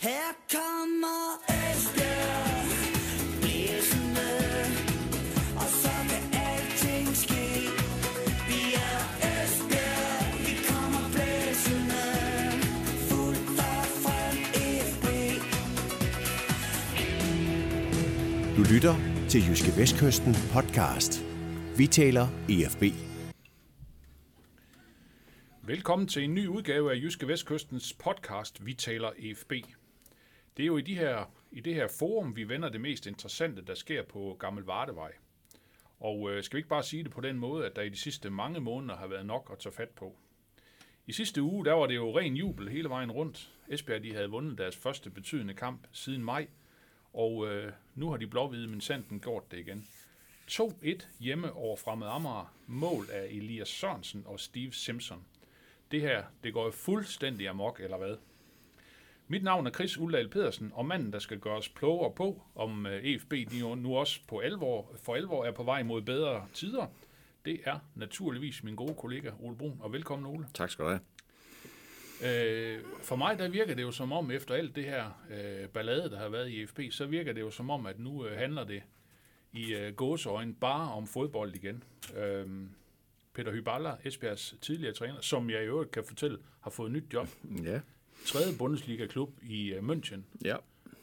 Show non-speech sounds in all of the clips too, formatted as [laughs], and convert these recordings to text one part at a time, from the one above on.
Her kommer Esbjerg blæsende, og så kan alting ske. Vi er Esbjerg, vi kommer blæsende, fuldt og frem FB. Du lytter til Jyske Vestkysten podcast. Vi taler EFB. Velkommen til en ny udgave af Jyske Vestkystens podcast, Vi taler EFB. Det er jo i, de her, i det her forum, vi vender det mest interessante, der sker på Gammel Vardevej. Og øh, skal vi ikke bare sige det på den måde, at der i de sidste mange måneder har været nok at tage fat på. I sidste uge, der var det jo ren jubel hele vejen rundt. Esbjerg, de havde vundet deres første betydende kamp siden maj, og øh, nu har de blåhvide men sanden gjort det igen. 2-1 hjemme over Fremad Amager, mål af Elias Sørensen og Steve Simpson. Det her, det går jo fuldstændig amok, eller hvad? Mit navn er Chris Uldal Pedersen, og manden, der skal gøre os klogere på, om øh, EFB nu også på alvor, for alvor er på vej mod bedre tider, det er naturligvis min gode kollega Ole Brun, og velkommen Ole. Tak skal du have. Øh, for mig der virker det jo som om, efter alt det her øh, ballade, der har været i FB, så virker det jo som om, at nu øh, handler det i øh, gåseøjne bare om fodbold igen. Øh, Peter Hyballa, Esbjergs tidligere træner, som jeg i øvrigt kan fortælle, har fået nyt job. Ja. Tredje Bundesliga-klub i øh, München. Ja.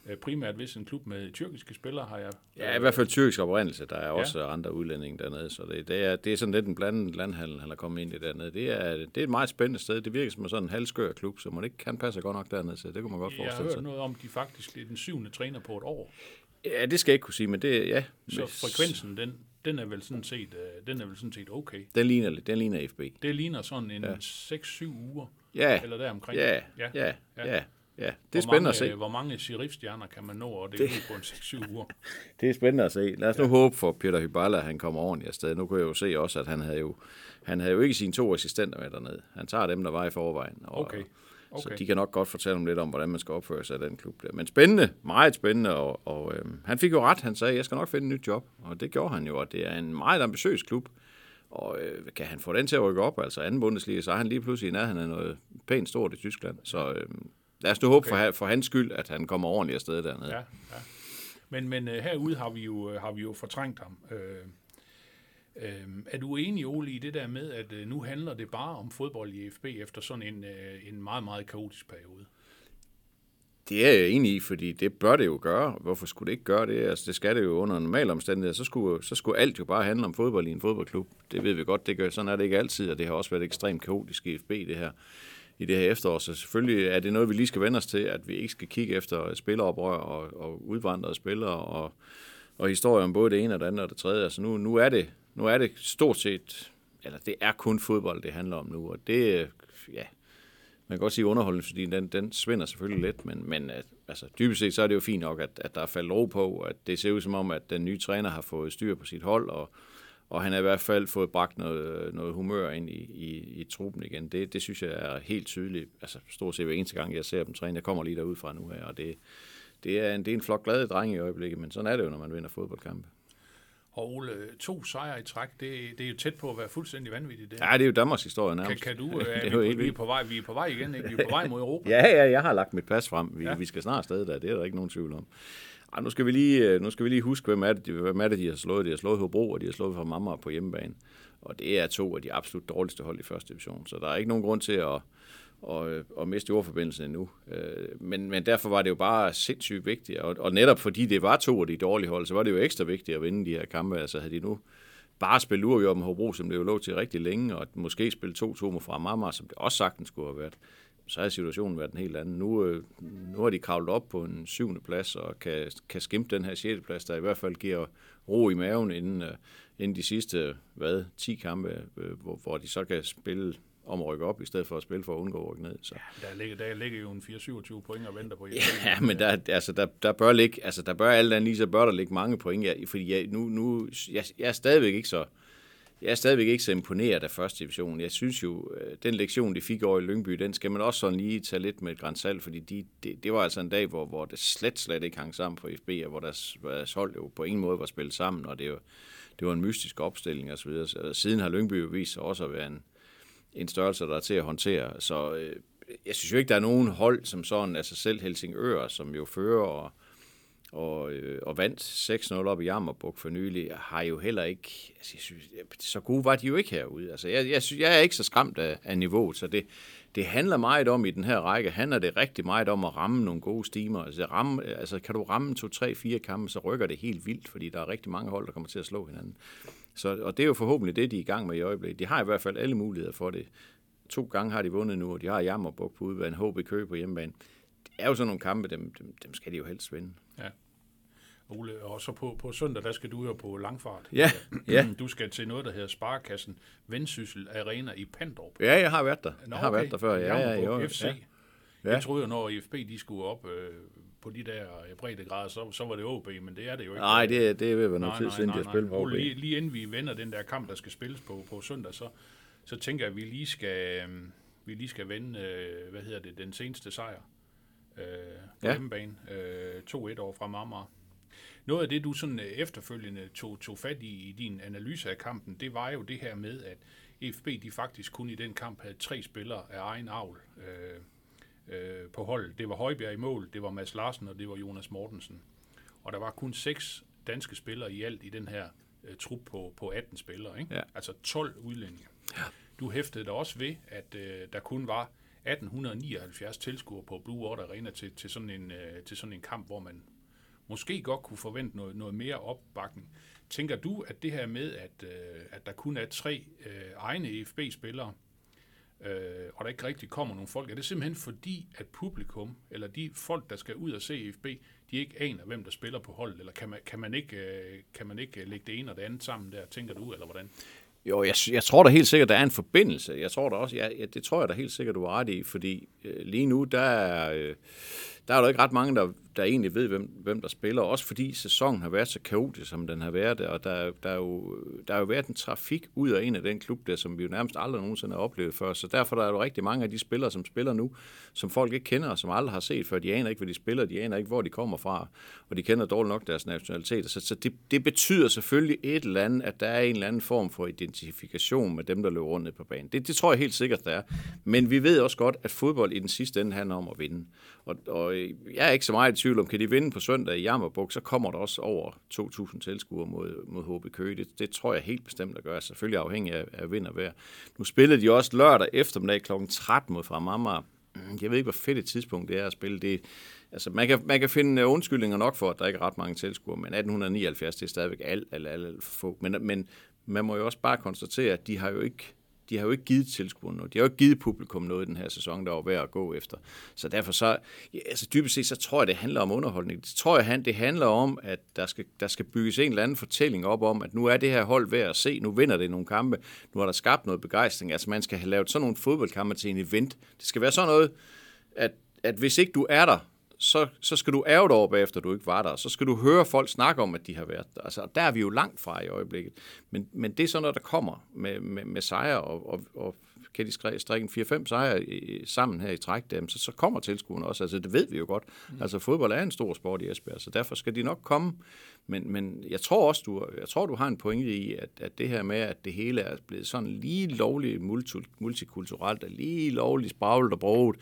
Øh, primært hvis en klub med tyrkiske spillere har jeg... Ja, i hvert fald tyrkisk oprindelse. Der er også ja. andre udlændinge dernede, så det, det, er, det er sådan lidt en blandet landhandel, han er kommet ind i dernede. Det er, det er et meget spændende sted. Det virker som sådan en halvskør klub, så man ikke kan passe godt nok dernede, så det kunne man godt Jeg har forestille hørt sig. noget om, at de faktisk er den syvende træner på et år. Ja, det skal jeg ikke kunne sige, men det ja. Så hvis- frekvensen, den, den er vel sådan set, øh, den er vel sådan set okay. Den ligner, lidt- den ligner FB. Det ligner sådan en ja. 6-7 uger, Ja, eller deromkring. ja, ja, ja, ja, ja. Det er hvor spændende mange, at se. Hvor mange sheriffstjerner kan man nå, og det, det. på en 6-7 uger. [laughs] Det er spændende at se. Lad os nu ja. håbe for Peter Hyballa, at han kommer ordentligt afsted. Nu kunne jeg jo se også, at han havde jo, han havde jo ikke sine to assistenter med dernede. Han tager dem, der var i forvejen. Og, Okay. Så Okay. de kan nok godt fortælle dem lidt om, hvordan man skal opføre sig i den klub der. Men spændende, meget spændende, og, og øh, han fik jo ret. Han sagde, jeg skal nok finde et nyt job, og det gjorde han jo, og det er en meget ambitiøs klub. Og øh, kan han få den til at rykke op, altså anden Bundesliga, så er han lige pludselig i nærheden af noget pænt stort i Tyskland. Så øh, lad os nu håbe okay. for, for hans skyld, at han kommer ordentligt afsted dernede. Ja, ja. Men, men øh, herude har vi jo, øh, har vi jo fortrængt ham. Øh, øh, er du enig, Ole, i det der med, at øh, nu handler det bare om fodbold i FB efter sådan en, en meget, meget kaotisk periode? Det er jeg enig i, fordi det bør det jo gøre. Hvorfor skulle det ikke gøre det? Altså, det skal det jo under normale omstændigheder. Så skulle, så skulle alt jo bare handle om fodbold i en fodboldklub. Det ved vi godt, det gør. Sådan er det ikke altid, og det har også været ekstremt kaotisk i FB det her, i det her efterår. Så selvfølgelig er det noget, vi lige skal vende os til, at vi ikke skal kigge efter spilleroprør og, og udvandrede spillere og, og historier om både det ene og det andet og det tredje. Altså nu, nu, er det, nu er det stort set, eller det er kun fodbold, det handler om nu, og det, ja, man kan godt sige, underholdningsværdien, den, den svinder selvfølgelig lidt, men, men øh, altså, dybest set så er det jo fint nok, at, at der er faldet ro på, at det ser ud som om, at den nye træner har fået styr på sit hold, og, og han har i hvert fald fået bragt noget, noget humør ind i, i, i truppen igen. Det, det synes jeg er helt tydeligt, altså stort set hver eneste gang, jeg ser dem træne. Jeg kommer lige derud fra nu her, og det, det, er en, det er en flok glade drenge i øjeblikket, men sådan er det jo, når man vinder fodboldkampe. Og Ole, to sejre i træk, det, det er jo tæt på at være fuldstændig vanvittigt. Det. Ja, det er jo Danmarks historie Kan, nærmest. kan du, øh, [laughs] det er er vi, vi, er på vej, vi er på vej igen, ikke? Vi er på [laughs] vej mod Europa. Ja, ja, jeg har lagt mit pas frem. Vi, Ja. vi skal snart afsted der, det er der ikke nogen tvivl om. Ej, nu, skal vi lige, øh, nu skal vi lige huske, hvem er, det, hvem er det, de har slået. De har slået Hobro, og de har slået fra Mamma på hjemmebane. Og det er to af de absolut dårligste hold i første division. Så der er ikke nogen grund til at, og, øh, og miste jordforbindelsen endnu. Øh, men, men derfor var det jo bare sindssygt vigtigt. Og, og netop fordi det var to af de dårlige hold, så var det jo ekstra vigtigt at vinde de her kampe. Altså havde de nu bare spillet uafgjort med Hobro, som det jo lå til rigtig længe, og måske spille 2-2 med fra Mamma, som det også sagtens skulle have været, så har situationen været en helt anden. Nu, øh, nu har de kravlet op på en syvende plads og kan, kan skimpe den her sjette plads, der i hvert fald giver ro i maven inden, inden de sidste hvad, 10 kampe, hvor, hvor de så kan spille om at rykke op, i stedet for at spille for at undgå at rykke ned. Så. Der ligger, der ligger jo en 4-27 point og venter på jer. Ja, [laughs] men der, altså, der, der bør ligge, altså, der bør andet lige, så bør der ligge mange point, ja, fordi jeg, nu, nu, jeg, jeg er stadigvæk ikke så, jeg er stadigvæk ikke så imponeret af første division. Jeg synes jo, øh, den lektion, de fik over i Lyngby, den skal man også sådan lige tage lidt med et græns salt, fordi de, det, det var altså en dag, hvor, hvor det slet, slet ikke hang sammen for FB, og hvor deres, deres hold jo på ingen måde var spillet sammen, og det, var, det var en mystisk opstilling osv. Så siden har Lyngby jo vist sig også at være en, en størrelse, der er til at håndtere. Så øh, jeg synes jo ikke, der er nogen hold som sådan, altså selv Helsingør, som jo fører og, og, øh, og vandt 6-0 op i Jammerbuk for nylig, har jo heller ikke, altså jeg synes, så gode var de jo ikke herude. Altså jeg, jeg, synes, jeg er ikke så skræmt af, af niveauet, så det, det handler meget om i den her række, handler det rigtig meget om at ramme nogle gode stimer. Altså, ramme, altså kan du ramme to, tre, fire kampe, så rykker det helt vildt, fordi der er rigtig mange hold, der kommer til at slå hinanden. Så, og det er jo forhåbentlig det, de er i gang med i øjeblikket. De har i hvert fald alle muligheder for det. To gange har de vundet nu, og de har Jammerbuk på udebane, HB Køge på hjemmebane. Det er jo sådan nogle kampe, dem, dem, dem skal de jo helst vinde. Ja. Ole, og så på, på søndag, der skal du jo på langfart. Ja, [clears throat] ja. Du skal til noget, der hedder Sparkassen Vendsyssel Arena i Pandrup. Ja, jeg har været der. Nå, Jeg har været der før. Ja, ja, jo, FC. ja. Ja. Jeg troede jo, når IFB de skulle op øh, på de der breddegrader, så, så var det OB, men det er det jo ikke. Nej, det, det vil være noget tid siden, de nej, har spillet nej. på Ole, OB. lige, lige inden vi vender den der kamp, der skal spilles på, på søndag, så, så tænker jeg, at vi lige skal, øh, vi lige skal vende, øh, hvad hedder det, den seneste sejr øh, på Ja. hjemmebane. Øh, 2-1 over fra Marmar. Noget af det, du sådan øh, efterfølgende tog, tog fat i i din analyse af kampen, det var jo det her med, at FB de faktisk kun i den kamp havde tre spillere af egen avl øh, øh, på holdet. Det var Højbjerg i mål, det var Mads Larsen og det var Jonas Mortensen. Og der var kun seks danske spillere i alt i den her øh, trup på, på 18 spillere. Ikke? Ja. Altså 12 udlændinge. Ja. Du hæftede dig også ved, at øh, der kun var 1879 tilskuere på Blue Water Arena til, til, sådan en, øh, til sådan en kamp, hvor man måske godt kunne forvente noget, noget mere opbakning. Tænker du, at det her med, at, øh, at der kun er tre øh, egne EFB-spillere, øh, og der ikke rigtig kommer nogen folk, er det simpelthen fordi, at publikum, eller de folk, der skal ud og se FB, de ikke aner, hvem der spiller på holdet, eller kan man, kan man, ikke, øh, kan man ikke øh, lægge det ene og det andet sammen der, tænker du, eller hvordan? Jo, jeg, jeg tror da helt sikkert, der er en forbindelse. Jeg tror da også, ja, ja, det tror jeg da helt sikkert, du har ret i, fordi øh, lige nu, der er, øh, der er jo ikke ret mange, der, der egentlig ved, hvem, hvem der spiller. Også fordi sæsonen har været så kaotisk, som den har været, og der, der, er jo, der er jo været en trafik ud af en af den klub der, som vi jo nærmest aldrig nogensinde har oplevet før. Så derfor der er jo rigtig mange af de spillere, som spiller nu, som folk ikke kender, og som aldrig har set før. De aner ikke, hvad de spiller, de aner ikke, hvor de kommer fra, og de kender dårligt nok deres nationalitet. Så, så det, det betyder selvfølgelig et eller andet, at der er en eller anden form for identifikation med dem, der løber rundt ned på banen. Det, det tror jeg helt sikkert, der er. Men vi ved også godt, at fodbold i den sidste ende handler om at vinde. Og, og jeg er ikke så meget i tvivl om, kan de vinde på søndag i Jammerbuk, så kommer der også over 2.000 tilskuere mod, mod HB Køge. Det, det tror jeg helt bestemt at gøre. Selvfølgelig afhængig af, af vind og vejr. Nu spillede de også lørdag eftermiddag kl. 13 mod fra Amager. Mm, jeg ved ikke, hvor fedt et tidspunkt det er at spille. Det, altså, man, kan, man kan finde øh, undskyldninger nok for, at der ikke er ret mange tilskuere, men 1879 det er stadigvæk alt, alt, alt, alt for få. Men, men man må jo også bare konstatere, at de har jo ikke de har jo ikke givet tilskuerne noget. De har jo ikke givet publikum noget i den her sæson, der var værd at gå efter. Så derfor så, ja, altså dybest set, så tror jeg, det handler om underholdning. Det tror jeg, han- det handler om, at der skal, der skal bygges en eller anden fortælling op om, at nu er det her hold værd at se, nu vinder det nogle kampe, nu har der skabt noget begejstring. Altså man skal have lavet sådan nogle fodboldkampe til en event. Det skal være sådan noget, at, at hvis ikke du er der, så, så skal du ærge dig over bagefter, du ikke var der. Så skal du høre folk snakke om, at de har været der. Altså, der er vi jo langt fra i øjeblikket. Men, men det er sådan noget, der kommer med, med, med sejre, og, og, og kan de strikke en 4-5 sejre sammen her i træk, dem, så, så kommer tilskuerne også. Altså, det ved vi jo godt. Mm. Altså, fodbold er en stor sport i Esbjerg, så derfor skal de nok komme. Men, men jeg tror også, du, jeg tror, du har en pointe i, at, at det her med, at det hele er blevet sådan lige lovligt multi, multikulturelt, og lige lovligt spraglet og broget,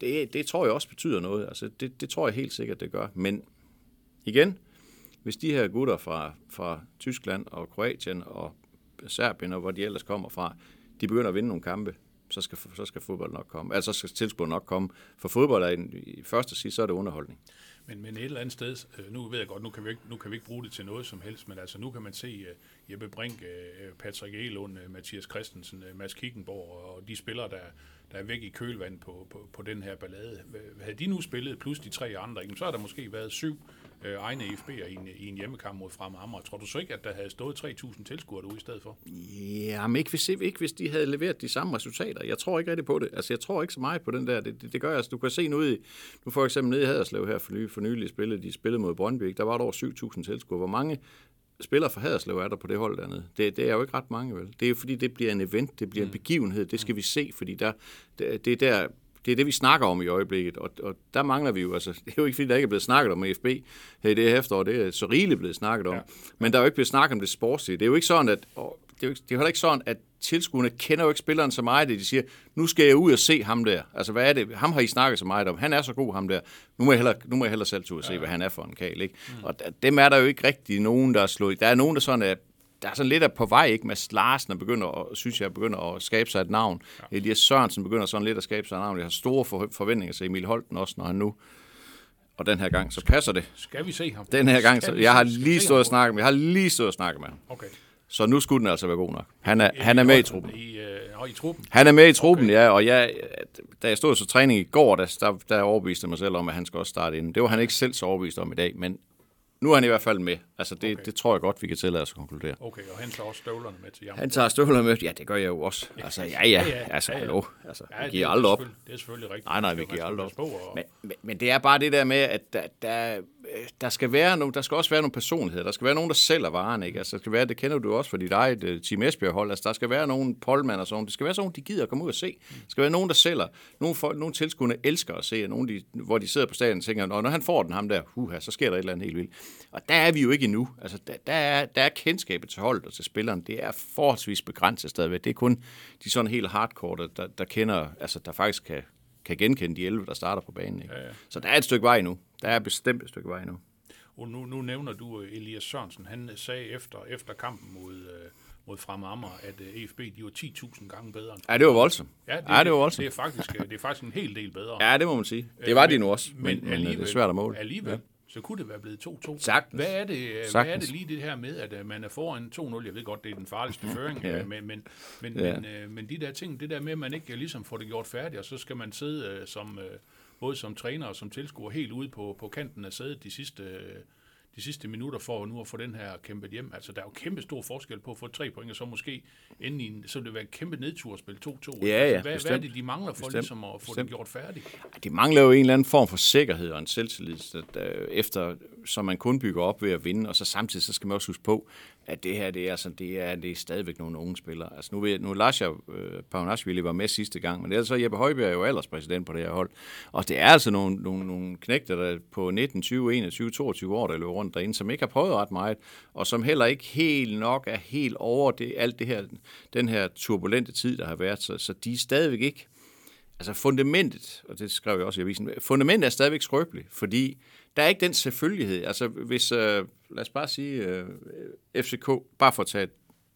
det, det tror jeg også betyder noget. Altså, det, det tror jeg helt sikkert, det gør. Men igen, hvis de her gutter fra, fra Tyskland og Kroatien og Serbien og hvor de ellers kommer fra, de begynder at vinde nogle kampe, så skal, så skal fodbold nok komme. Altså, så skal tilskuerne nok komme. For fodbold er en, i første sidst, så er det underholdning. Men, men et eller andet sted, øh, nu ved jeg godt, nu kan, vi ikke, nu kan vi ikke bruge det til noget som helst, men altså nu kan man se uh, Jeppe Brink, uh, Patrick Elund, uh, Mathias Christensen, uh, Mads Kickenborg og de spillere, der, der er væk i kølvand på, på, på den her ballade. Havde de nu spillet plus de tre andre, så har der måske været syv uh, egne EFB'er i en, i en hjemmekamp mod Frem Amager. Tror du så ikke, at der havde stået 3.000 tilskuere derude i stedet for? Ja, men ikke hvis, ikke hvis de havde leveret de samme resultater. Jeg tror ikke rigtig på det. Altså, jeg tror ikke så meget på den der. Det, det, det gør jeg. Altså, du kan se nu i, nu for eksempel nede i Haderslev her for, ny, for nylig spillet, de spillede mod Brøndby, ikke? der var der over 7.000 tilskuere. Hvor mange spillere fra Haderslev er der på det hold dernede? Det, det er jo ikke ret mange, vel? Det er jo fordi, det bliver en event, det bliver en begivenhed, det skal vi se, fordi der, det, det er der det er det, vi snakker om i øjeblikket, og, og der mangler vi jo, altså, det er jo ikke fordi, der ikke er blevet snakket om FB her i det her efterår, det er så rigeligt blevet snakket om, ja. men der er jo ikke blevet snakket om det sportslige. Det er jo ikke sådan, at, og det er jo ikke, det er heller ikke sådan, at tilskuerne kender jo ikke spilleren så meget, at de siger, nu skal jeg ud og se ham der. Altså, hvad er det? Ham har I snakket så meget om. Han er så god, ham der. Nu må jeg hellere, nu må jeg hellere selv ud og se, ja. hvad han er for en kal, ikke? Mm. Og dem er der jo ikke rigtig nogen, der er slået. Der er nogen, der sådan er der er sådan lidt af på vej, ikke? Mads Larsen er begynder, at, synes jeg, begynder at skabe sig et navn. Ja. Elias Sørensen begynder sådan lidt at skabe sig et navn. Jeg har store for, forventninger til Emil Holten også, når han nu og den her gang, så passer det. Skal vi se ham? Den her gang, så jeg har lige stået og snakket med, jeg har lige stået og snakket med ham. Okay. Så nu skulle den altså være god nok. Han er, han er med i truppen. I, øh, og i truppen. Han er med i truppen, okay. ja, og jeg, da jeg stod til træning i går, der, der, der overbeviste jeg mig selv om, at han skal også starte inden. Det var han ikke selv så overbevist om i dag, men nu er han i hvert fald med. Altså det, okay. det tror jeg godt, vi kan tillade os at konkludere. Okay, og han tager også støvlerne med til jammer. Han tager støvler med. Ja, det gør jeg jo også. Altså, ja, ja. Altså, hallo. Altså, vi det, giver er aldrig op. Det er selvfølgelig rigtigt. Nej, nej, vi giver aldrig op. og- Men, men, men det er bare det der med, at der, der, der, skal være nogle, der skal også være nogle personligheder. Der skal være nogen, der sælger varen. Ikke? Altså, der skal være, det kender du også fra dit eget uh, Team Esbjerg-hold. Altså, der skal være nogle polmand og sådan. Det skal være sådan, de gider at komme ud og se. Der skal være nogen, der sælger. Nogle, folk, nogle tilskuerne elsker at se, og nogle, de, hvor de sidder på stadion og tænker, "Nå, når han får den ham der, huha, så sker der et eller andet helt vildt. Og der er vi jo ikke endnu. Altså, der, der, er, der er kendskabet til holdet og til spilleren. Det er forholdsvis begrænset stadigvæk. Det er kun de sådan helt hardcore, der, der kender, altså der faktisk kan, kan genkende de 11, der starter på banen. Ikke? Ja, ja. Så der er et stykke vej nu. Der er bestemt et stykke vej nu. Og nu, nu nævner du øh, Elias Sørensen. Han sagde efter, efter kampen mod, øh, mod Frem Amager, at øh, EFB de var 10.000 gange bedre end Ja, det var voldsomt. Ja, det, ja, det var voldsomt. Det er, faktisk, øh, det er faktisk en hel del bedre. Ja, det må man sige. Det var Øh, de nu også, men, men, men det er svært at måle. Alligevel, ja. så kunne det være blevet 2-2. Sagtens. Hvad er, det, øh, hvad er Sagtens. det lige det her med, at øh, man er foran 2-0? Jeg ved godt, det er den farligste [laughs] føring, Ja. men, men, men, Ja. men, øh, men de der ting, det der med, at man ikke øh, ligesom får det gjort færdigt, og så skal man sidde øh, som, øh, både som træner og som tilskuer helt ude på, på kanten af sædet de sidste, øh, de sidste minutter for nu at få den her kæmpet hjem. Altså, der er jo kæmpe stor forskel på at få tre point, og så måske ende i en, så vil det være en kæmpe nedtur at spille 2-2. Ja, altså, ja, hvad, hvad er bestemt. det, de mangler for Bestemt. ligesom at få Bestemt. det gjort færdigt? De mangler jo en eller anden form for sikkerhed og en selvtillid, så der- efter, som man kun bygger op ved at vinde, og så samtidig så skal man også huske på, at det her, det er, sådan, det er, det er stadigvæk nogle unge spillere. Altså nu, ved, nu Lasha øh, Pavanashvili var med sidste gang, men ellers så Jeppe Højbjerg jo alderspræsident på det her hold. Og det er altså nogle, nogle, nogle knægter, der på 19, 20, 21, 22 år, der løber rundt derinde, som ikke har prøvet ret meget, og som heller ikke helt nok er helt over det, alt det her, den her turbulente tid, der har været. Så, så de er stadigvæk ikke altså fundamentet, og det skrev jeg også i avisen, fundamentet er stadigvæk skrøbeligt, fordi der er ikke den selvfølgelighed. Altså hvis, øh, lad os bare sige, øh, FCK, bare for at tage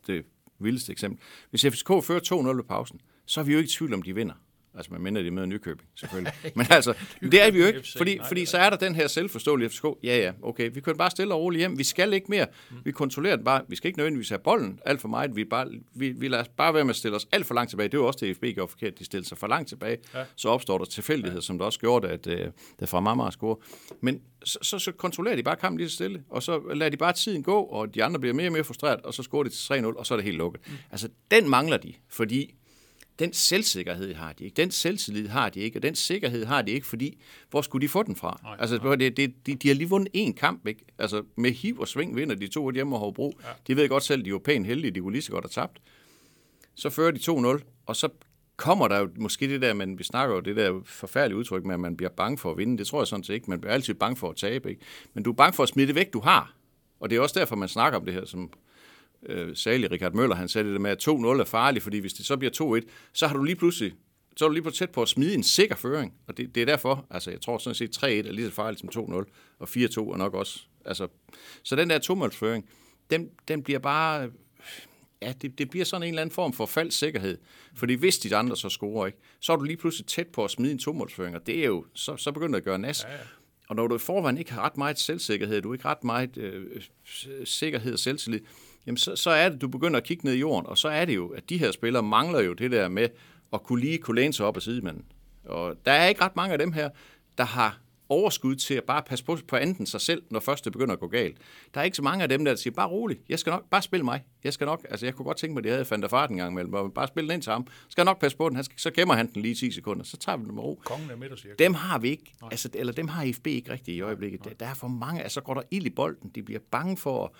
det vildeste eksempel, hvis FCK fører 2-0 ved pausen, så er vi jo ikke i tvivl om, de vinder. Altså, man minder de med Nykøbing, selvfølgelig. [laughs] Men altså, det er vi jo ikke, fordi, fordi så er der den her selvforståelige FCK. Ja, ja, okay, vi kører bare stille og roligt hjem. Vi skal ikke mere. Vi kontrollerer den bare. Vi skal ikke nødvendigvis have bolden alt for meget. Vi, bare, vi, vi lader os bare være med at stille os alt for langt tilbage. Det var også det, FB gjorde forkert. De stillede sig for langt tilbage. Ja. Så opstår der tilfældighed, som der også gjorde, at øh, det fra Mamma score. Men så, så, så, kontrollerer de bare kampen lige så stille, og så lader de bare tiden gå, og de andre bliver mere og mere frustreret, og så scorer de til 3-0, og så er det helt lukket. Mm. Altså, den mangler de, fordi den selvsikkerhed har de ikke, den selvtillid har de ikke, og den sikkerhed har de ikke, fordi hvor skulle de få den fra? Nej, altså, nej. Det, det, de, de har lige vundet én kamp, ikke? Altså, med hiv og sving vinder de to hjemme og Hobro. Ja. De ved godt selv, de var pænt heldige, de kunne lige så godt have tabt. Så fører de 2-0, og så kommer der jo måske det der, man, vi snakker jo det der forfærdelige udtryk med, at man bliver bange for at vinde. Det tror jeg sådan set ikke. Man bliver altid bange for at tabe, ikke? Men du er bange for at smide det væk, du har. Og det er også derfor, man snakker om det her, som øh, salig Richard Møller, han sagde det der med, at 2-0 er farligt, fordi hvis det så bliver 2-1, så har du lige pludselig så er du lige på tæt på at smide en sikker føring. Og det, det er derfor, altså jeg tror sådan set 3-1 er lige så farligt som 2-0, og 4-2 er nok også. Altså, så den der tomålsføring, den, den bliver bare, ja, det, det bliver sådan en eller anden form for falsk sikkerhed. Fordi hvis de andre så scorer, ikke, så er du lige pludselig tæt på at smide en tomålsføring, og det er jo, så, så begynder det at gøre nas. Ja, ja. Og når du i forvejen ikke har ret meget selvsikkerhed, du har ikke ret meget øh, sikkerhed og selvtillid, jamen så, så er det, du begynder at kigge ned i jorden, og så er det jo, at de her spillere mangler jo det der med at kunne lige kunne læne sig op af sidemanden. Og der er ikke ret mange af dem her, der har overskud til at bare passe på, på anden sig selv, når først det begynder at gå galt. Der er ikke så mange af dem, der siger, bare rolig, jeg skal nok, bare spil mig. Jeg skal nok, altså jeg kunne godt tænke mig, at de havde fandt fart en gang imellem, og bare spille den ind til ham. Skal jeg nok passe på den, han skal, så gemmer han den lige i 10 sekunder, så tager vi den med ro. Kongen er midt og siger. Dem har vi ikke, altså, eller dem har FB ikke rigtigt i øjeblikket. Der, der er for mange, altså går der ild i bolden, de bliver bange for at,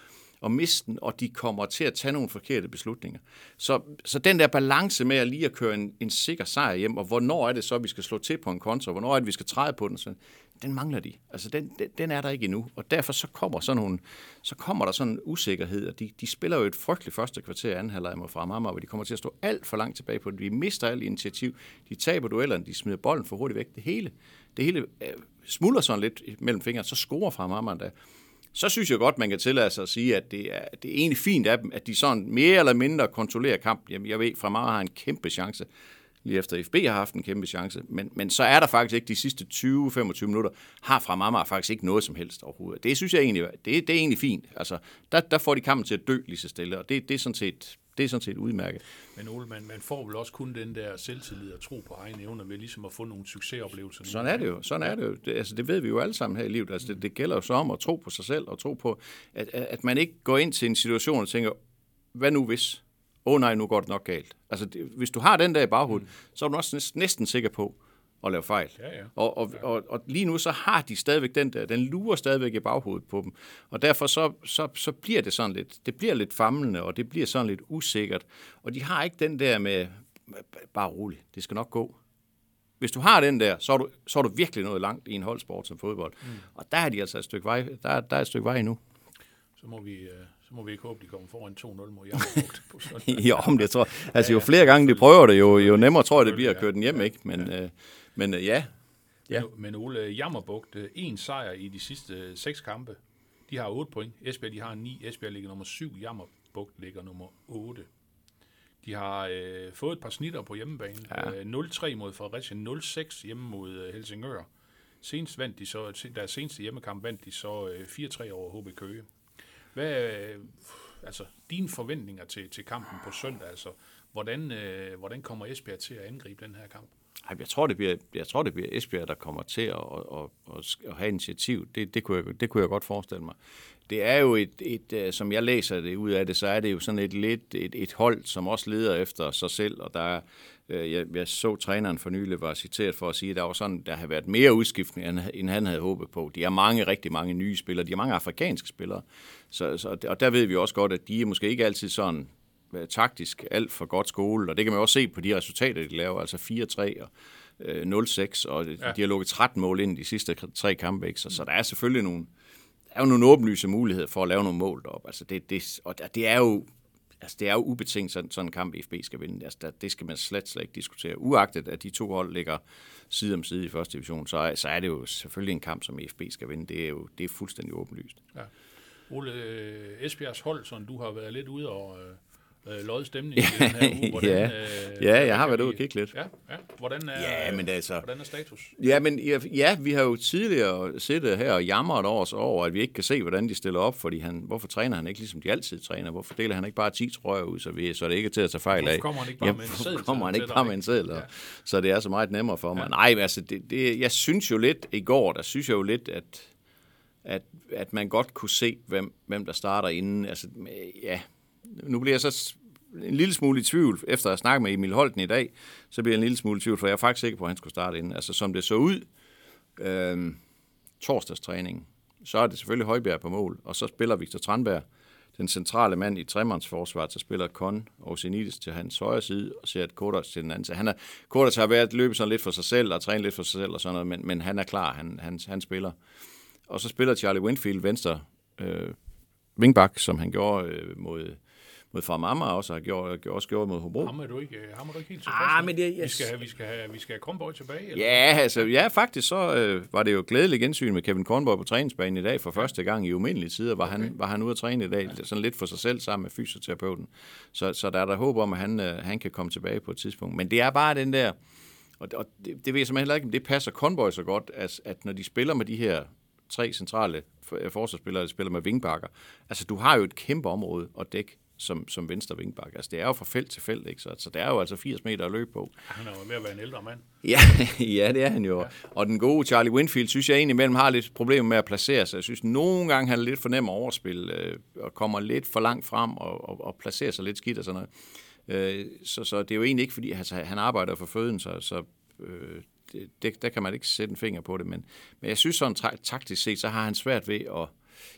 at miste den, og de kommer til at tage nogle forkerte beslutninger. Så, så den der balance med at lige at køre en, en sikker sejr hjem, og hvornår er det så, at vi skal slå til på en konto, og hvornår er det, vi skal træde på den, så, den mangler de. Altså, den, den, den er der ikke endnu. Og derfor så kommer, sådan nogle, så kommer der sådan en usikkerhed, og de, de spiller jo et frygteligt første kvarter anden halvleg mod Fremhammer, hvor de kommer til at stå alt for langt tilbage på det. De mister alt initiativ, de taber duellerne, de smider bolden for hurtigt væk. Det hele, det hele øh, smuldrer sådan lidt mellem fingrene, så scorer Fremhammer da. Så synes jeg godt, man kan tillade sig at sige, at det er, det er egentlig fint af dem, at de sådan mere eller mindre kontrollerer kampen. Jamen, jeg ved, Fremhammer har en kæmpe chance lige efter FB har haft en kæmpe chance. Men, men så er der faktisk ikke de sidste 20-25 minutter, har fra faktisk ikke noget som helst overhovedet. Det synes jeg egentlig, det, det er egentlig fint. Altså, der, der får de kampen til at dø lige så stille, og det, det er sådan set det er sådan set udmærket. Men Ole, man, man får vel også kun den der selvtillid og tro på egne evner ved ligesom at få nogle succesoplevelser. Sådan er det jo. Sådan er det jo. Det, altså, det ved vi jo alle sammen her i livet. Altså, det, det gælder jo så om at tro på sig selv og tro på, at, at man ikke går ind til en situation og tænker, hvad nu hvis? åh oh, nej, nu går det nok galt. Altså, det, hvis du har den der i baghovedet, mm. så er du også næsten, næsten sikker på at lave fejl. Ja, ja. Og, og, og, og lige nu så har de stadigvæk den der, den lurer stadigvæk i baghovedet på dem. Og derfor så, så, så bliver det sådan lidt, det bliver lidt famlende, og det bliver sådan lidt usikkert. Og de har ikke den der med, bare rolig, det skal nok gå. Hvis du har den der, så er du, så er du virkelig noget langt i en holdsport som fodbold. Mm. Og der er de altså et stykke vej, der, der er et stykke vej endnu. Så må vi, øh, så må vi ikke håbe, de kommer foran 2-0 mod Jammerbugt på søndag. [laughs] jo, men det tror Altså, jo flere gange de prøver det, jo, jo nemmere tror jeg, det bliver at køre den hjem, ikke? Men, ja. Øh, men øh, ja. ja. Men Ole, Jammerbugt, øh, en sejr i de sidste øh, seks kampe. De har 8 point. Esbjerg, de har 9. Esbjerg ligger nummer 7. Jammerbugt ligger nummer 8. De har øh, fået et par snitter på hjemmebane. Ja. Øh, 0-3 mod Fredericia, 0-6 hjemme mod øh, Helsingør. Senest vandt de så, deres seneste hjemmekamp vandt de så øh, 4-3 over HB Køge. Hvad øh, altså dine forventninger til, til kampen på søndag? Altså, hvordan, øh, hvordan kommer Esbjerg til at angribe den her kamp? Jeg tror, det bliver, jeg tror, det bliver Esbjerg, der kommer til at, at, at, at have initiativ. Det, det, kunne jeg, det kunne jeg godt forestille mig. Det er jo et, et, øh, som jeg læser det ud af det, så er det jo sådan et lidt et, et hold, som også leder efter sig selv, og der er, øh, jeg, jeg så træneren for nylig var citeret for at sige, at der var sådan, der har været mere udskiftning, end han havde håbet på. De er mange, rigtig mange nye spillere. De er mange afrikanske spillere. Så, så, og der ved vi også godt, at de er måske ikke altid sådan taktisk alt for godt skole, og det kan man også se på de resultater, de laver, altså 4-3 og øh, 0-6, og ja. de har lukket 13 mål ind de sidste tre kampe, ikke? Så, så der er selvfølgelig nogle, der er jo nogle åbenlyse muligheder for at lave nogle mål deroppe. Altså det, det, og det er jo altså det er jo ubetinget sådan, sådan en kamp, FB skal vinde. Altså, der, det skal man slet, slet ikke diskutere. Uagtet at de to hold ligger side om side i første division, så, så er det jo selvfølgelig en kamp, som FB skal vinde. Det er jo det er fuldstændig åbenlyst. Ja. Ole, øh, Esbjergs hold, som du har været lidt ude og øh, lodde stemning i [laughs] den her uge. Hvordan, ja, øh, ja jeg har været ude og kigge lidt. Ja, ja. Hvordan, er, ja, men altså, hvordan er status? Ja, men ja, ja, vi har jo tidligere siddet her og jamret over, over, at vi ikke kan se, hvordan de stiller op, fordi han, hvorfor træner han ikke, ligesom de altid træner? Hvorfor deler han ikke bare 10 trøjer ud, så, vi, så det ikke er til at tage fejl af? Hvorfor kommer han ikke bare ja, med en seddel? kommer han ikke bare med en seddel, ja. så det er så meget nemmere for mig. Ja. Nej, altså, det, det, jeg synes jo lidt, i går, der synes jeg jo lidt, at at, at man godt kunne se, hvem, hvem der starter inden. Altså, ja, nu bliver jeg så en lille smule i tvivl, efter at have snakket med Emil Holten i dag, så bliver jeg en lille smule i tvivl, for jeg er faktisk sikker på, at han skulle starte inden. Altså, som det så ud, øh, torsdagstræningen, så er det selvfølgelig Højbjerg på mål, og så spiller Victor Tranberg, den centrale mand i tremandsforsvaret, så spiller Kon og Senides til hans højre side, og ser Kodas til den anden side. Han er, Kodas har været løbet sådan lidt for sig selv, og trænet lidt for sig selv og sådan noget, men, men han er klar, han, han, han spiller. Og så spiller Charlie Winfield venstre øh, wingback, som han gjorde øh, mod, mod Farm Amager også har gjort, gjort, også gjort mod Hobro. Ham er du ikke, ham er du ikke helt tilfreds ah, men det, yes. vi, skal have, vi, skal have, vi skal have Kornborg tilbage? Eller? Ja, altså, ja, faktisk så øh, var det jo glædeligt gensyn med Kevin Kornborg på træningsbanen i dag for første gang i umindelige tider. Var, okay. han, var han ude at træne i dag, ja. sådan lidt for sig selv sammen med fysioterapeuten. Så, så der er der håb om, at han, øh, han kan komme tilbage på et tidspunkt. Men det er bare den der, og, og det, det ved jeg simpelthen heller ikke, om det passer Kornborg så godt, at, at når de spiller med de her tre centrale forsvarsspillere, der spiller med vingbakker. Altså, du har jo et kæmpe område at dække som, som venstre vingbak. Altså, det er jo fra felt til felt, ikke? Så, så det er jo altså 80 meter at løbe på. Han er jo ved at være en ældre mand. Ja, [laughs] ja det er han jo. Ja. Og den gode Charlie Winfield, synes jeg egentlig imellem har lidt problemer med at placere sig. Jeg synes nogle gange, han er lidt for nem at overspille, øh, og kommer lidt for langt frem og, og, og placerer sig lidt skidt og sådan noget. Øh, så, så det er jo egentlig ikke, fordi altså, han arbejder for føden, så, så øh, det, der kan man ikke sætte en finger på det, men, men jeg synes sådan taktisk set, så har han svært ved at,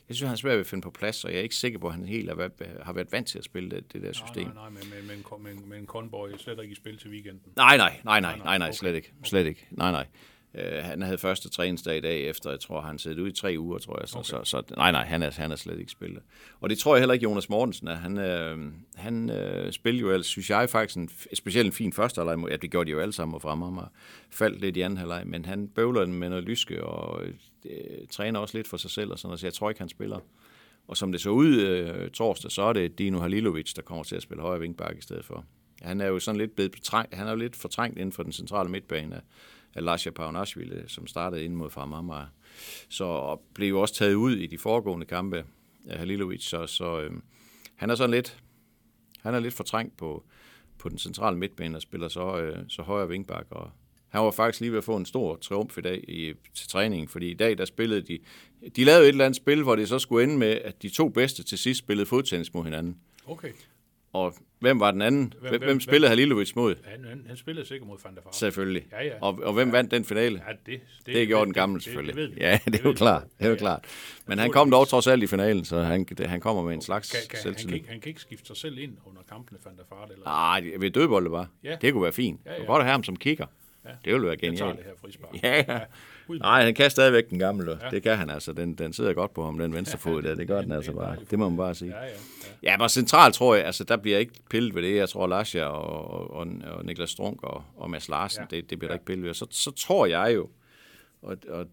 jeg synes, han er svært ved at finde på plads, og jeg er ikke sikker på, at han helt har været, har været vant til at spille det, det der system. Nej, nej, nej, men, men, men, men, Conboy er slet ikke i spil til weekenden. Nej, nej, nej, nej, nej, nej, okay. slet ikke. Slet ikke. Nej, nej. Uh, han havde første træningsdag i dag efter, jeg tror, han sidder ud i tre uger, tror jeg. Så, okay. så, så nej, nej, han er, han er slet ikke spillet. Og det tror jeg heller ikke, Jonas Mortensen er. Han, øh, han øh, spillede jo ellers, synes jeg faktisk, en, specielt en fin første halvleg. mod- Ja, det gjorde de jo alle sammen frem ham og faldt lidt i anden halvleg. Men han bøvler den med noget lyske og øh, træner også lidt for sig selv og sådan noget, så jeg tror ikke, han spiller. Og som det så ud øh, torsdag, så er det Dino Halilovic, der kommer til at spille højre vinkbakke i stedet for. Han er jo sådan lidt blevet betrængt, han er jo lidt fortrængt inden for den centrale midtbane af, af Lasha Paunashvili, som startede ind mod Farm Så og blev jo også taget ud i de foregående kampe af Halilovic, så, så øh, han er sådan lidt, han er lidt fortrængt på, på den centrale midtbane og spiller så, øh, så højre vinkbak. Og han var faktisk lige ved at få en stor triumf i dag i, til træningen, fordi i dag der spillede de, de lavede et eller andet spil, hvor det så skulle ende med, at de to bedste til sidst spillede fodtennis mod hinanden. Okay. Og hvem var den anden? Hvem, hvem, hvem- spillede Halilovic mod? Han, han, han spillede sikkert mod Van der. Selvfølgelig. Ja, ja. Og, og hvem vandt den finale? Ja, det, det, Det gjorde den det- gamle det- selvfølgelig. Det, det ved vi. ja, det er jo klart. Det er jo Ja, ja. klart. Men han kom dog trods alt i finalen, så han, det- han kommer med en slags Kan, kan, han, kan selvtillid. ikke, han kan ikke skifte sig selv ind under kampene, Van der eller Nej, det- ved dødbolde bare. Ja. Det kunne være fint. Ja, Ja, ja. ja. Godt at have ham som kigger. Ja. Det ville være jeg tager genialt. det her frispark. Ja, ja. Nej, han kan stadigvæk den gamle. Ja. Det kan han altså. Den, den sidder godt på ham, den venstre fod der. Det gør den altså bare. Det må man bare sige. Ja, ja, ja. Ja, men centralt tror jeg, altså der bliver ikke pillet ved det. Jeg tror, Lasja og, og, og Niklas Strunk og, og Mads Larsen, Ja. det, det bliver Ja. der ikke pillet ved. Så, så tror jeg jo, og, og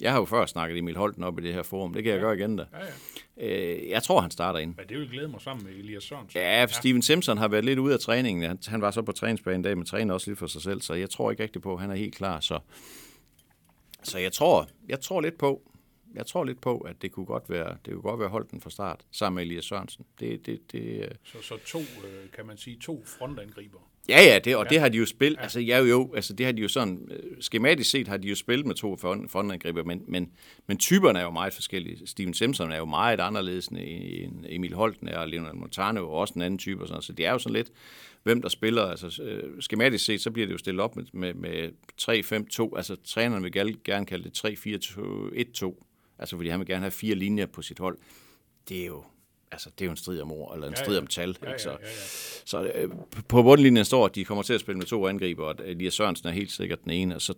jeg har jo før snakket Emil Holten op i det her forum, det kan jeg gøre igen da. ja, ja. Øh, jeg tror, han starter ind. Men det vil glæde mig sammen med Elias Sørensen. Ja, for Steven Simpson har været lidt ude af træningen. Han, han var så på træningsbanen i dag, men træner også lidt for sig selv, så jeg tror ikke rigtig på, at han er helt klar. Så, så jeg tror, jeg tror lidt på, jeg tror lidt på, at det kunne godt være, det kunne godt være Holten fra start, sammen med Elias Sørensen. Det, det, det, øh, Så, så to, øh, kan man sige, to frontangriber. Ja, ja, det, og ja. det har de jo spillet. Ja. Altså, ja, jo, altså, det har de jo sådan, øh, skematisk set har de jo spillet med to front- frontangriber, men, men, men typerne er jo meget forskellige. Steven Simpson er jo meget anderledes end Emil Holten er, og Leonard Montano er jo også en anden type, og sådan, så det er jo sådan lidt, hvem der spiller. Altså, øh, skematisk set, så bliver det jo stillet op med, med, med 3-5-2, altså træneren vil gerne, gerne kalde det 3-4-1-2, altså fordi han vil gerne have fire linjer på sit hold. Det er jo, altså, det er jo en strid om ord, eller en Ja, strid ja. om tal. Ja, ikke? Så, ja, ja, ja. så øh, på bundlinjen står, at de kommer til at spille med to angriber, og Elias Sørensen er helt sikkert den ene, og så,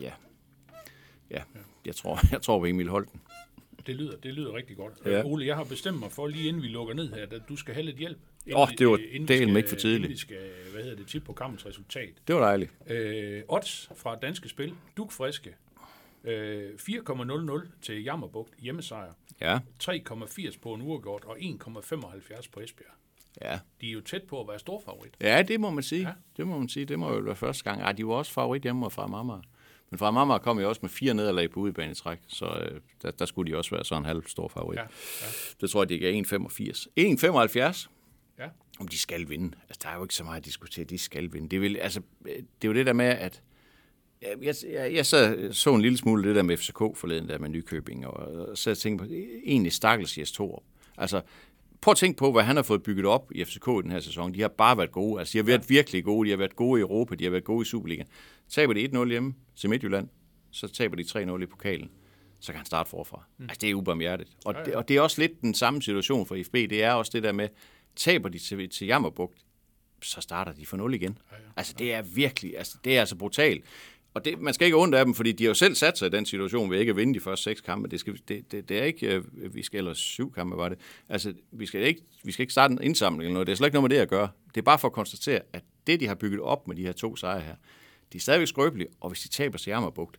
ja, ja, jeg tror, [laughs] jeg tror på Emil Holten. Det lyder, det lyder rigtig godt. Ja. Ole, jeg har bestemt mig for, lige inden vi lukker ned her, at du skal have lidt hjælp. Åh, vi- det var vi delen ikke for tidligt. Inden vi skal, hvad hedder det, tippe på kampens resultat. Det var dejligt. Øh, odds fra Danske Spil. Dukfriske. Øh, 4,00 til Jammerbugt hjemmesejr. Ja, 3,80 på en uafgjort og 1,75 på Esbjerg. ja. De er jo tæt på at være storfavorit. Ja, det må man sige. Ja. Ja. Det må man sige. Det må jo være første gang. Ej, de var også favorit hjemme fra Amager. Men fra Amager kom jo også med fire nederlag på udebanetræk, så øh, der, der, skulle de også være sådan en halv stor favorit. Ja, Ja. ja, Det tror jeg, de gav 1,85. 1,75. ja. om de skal vinde. Altså, der er jo ikke så meget at diskutere, de skal vinde. Det, vil, altså, det er jo det der med, at jeg, jeg, jeg, så, så en lille smule det der med FCK forleden der med Nykøbing, og, og så tænkte på, egentlig stakkels Jes Torup. Altså, prøv at tænke på, hvad han har fået bygget op i FCK i den her sæson. De har bare været gode. Altså, de har været ja. virkelig gode. De har været gode i Europa. De har været gode i Superligaen. Taber de 1-0 hjemme til Midtjylland, så taber de 3-0 i pokalen. Så kan han starte forfra. Mm. Altså, det er ubarmhjertigt. Og, ja, ja. Det, og det er også lidt den samme situation for FB. Det er også det der med, taber de til, til Jammerbugt, så starter de for 0 igen. Ja, ja. Altså, det er virkelig, altså, det er altså brutalt. Og det, man skal ikke ondt af dem, fordi de har jo selv sat sig i den situation ved ikke at vinde de første seks kampe. Det, skal, det, det, det er ikke, øh, vi skal, eller syv kampe var det. Altså, vi skal, ikke, vi skal ikke starte en indsamling eller noget. Det er slet ikke noget med det at gøre. Det er bare for at konstatere, at det, de har bygget op med de her to sejre her, de er stadigvæk skrøbelige, og hvis de taber til Jammerbugt,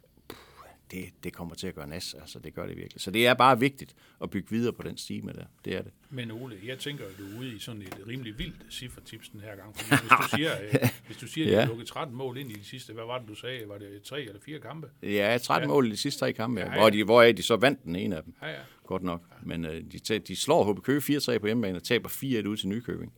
det, det kommer til at gøre nas. Altså, det gør det virkelig. Så det er bare vigtigt at bygge videre på den stime der. Det er det. Men Ole, jeg tænker, at du er ude i sådan et rimelig vildt ciffertips den her gang. Fordi [laughs] hvis du siger, øh, hvis du siger at Ja. har lukket 13 mål ind i de sidste, hvad var det, du sagde? Var det tre eller fire kampe? Ja, 13 Ja. ja. mål i de sidste tre kampe, Ja, ja, ja. Hvor de, hvoraf de så vandt den ene af dem. Ja, ja. Godt nok. Men øh, de, de slår HB Køge 4-3 på hjemmebane og taber 4-1 ud til Nykøbing.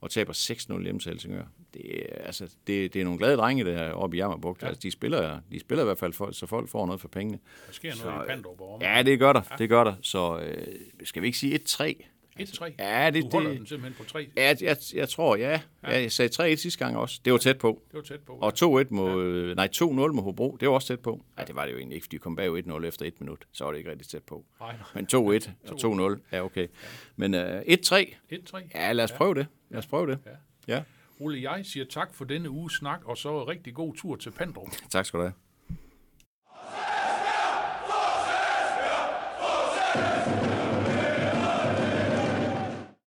Og taber 6-0 hjemme til Helsingør. Det, er, altså, det, det er nogle glade drenge, der oppe i Jammerbugt. Ja. Ja. Altså, de, spiller, de spiller i hvert fald, for, så folk får noget for pengene. Der sker noget Så, i Pandrup. Ja, det gør der. Det gør der. Så øh, skal vi ikke sige 1-3? Et tre? Ja, det, du holder det, den simpelthen på 3? Ja, jeg, jeg tror, ja. ja. Jeg sagde 3-1 sidste gang også. Det var tæt på. Det var tæt på. Og 2-1 mod, ja. nej, 2-0 mod Hobro, det var også tæt på. Ja. det var det jo egentlig ikke, fordi de kom bag 1-0 efter 1 minut, så var det ikke rigtig tæt på. Nej, nej. Men 2-1 og 2-0, ja okay. Ja. Men øh, 1-3? 1-3? Ja, lad os ja. prøve det. Lad os prøve det. Ja. ja. Ole, jeg siger tak for denne uges snak, og så rigtig god tur til Pandrup. [laughs] tak skal du have.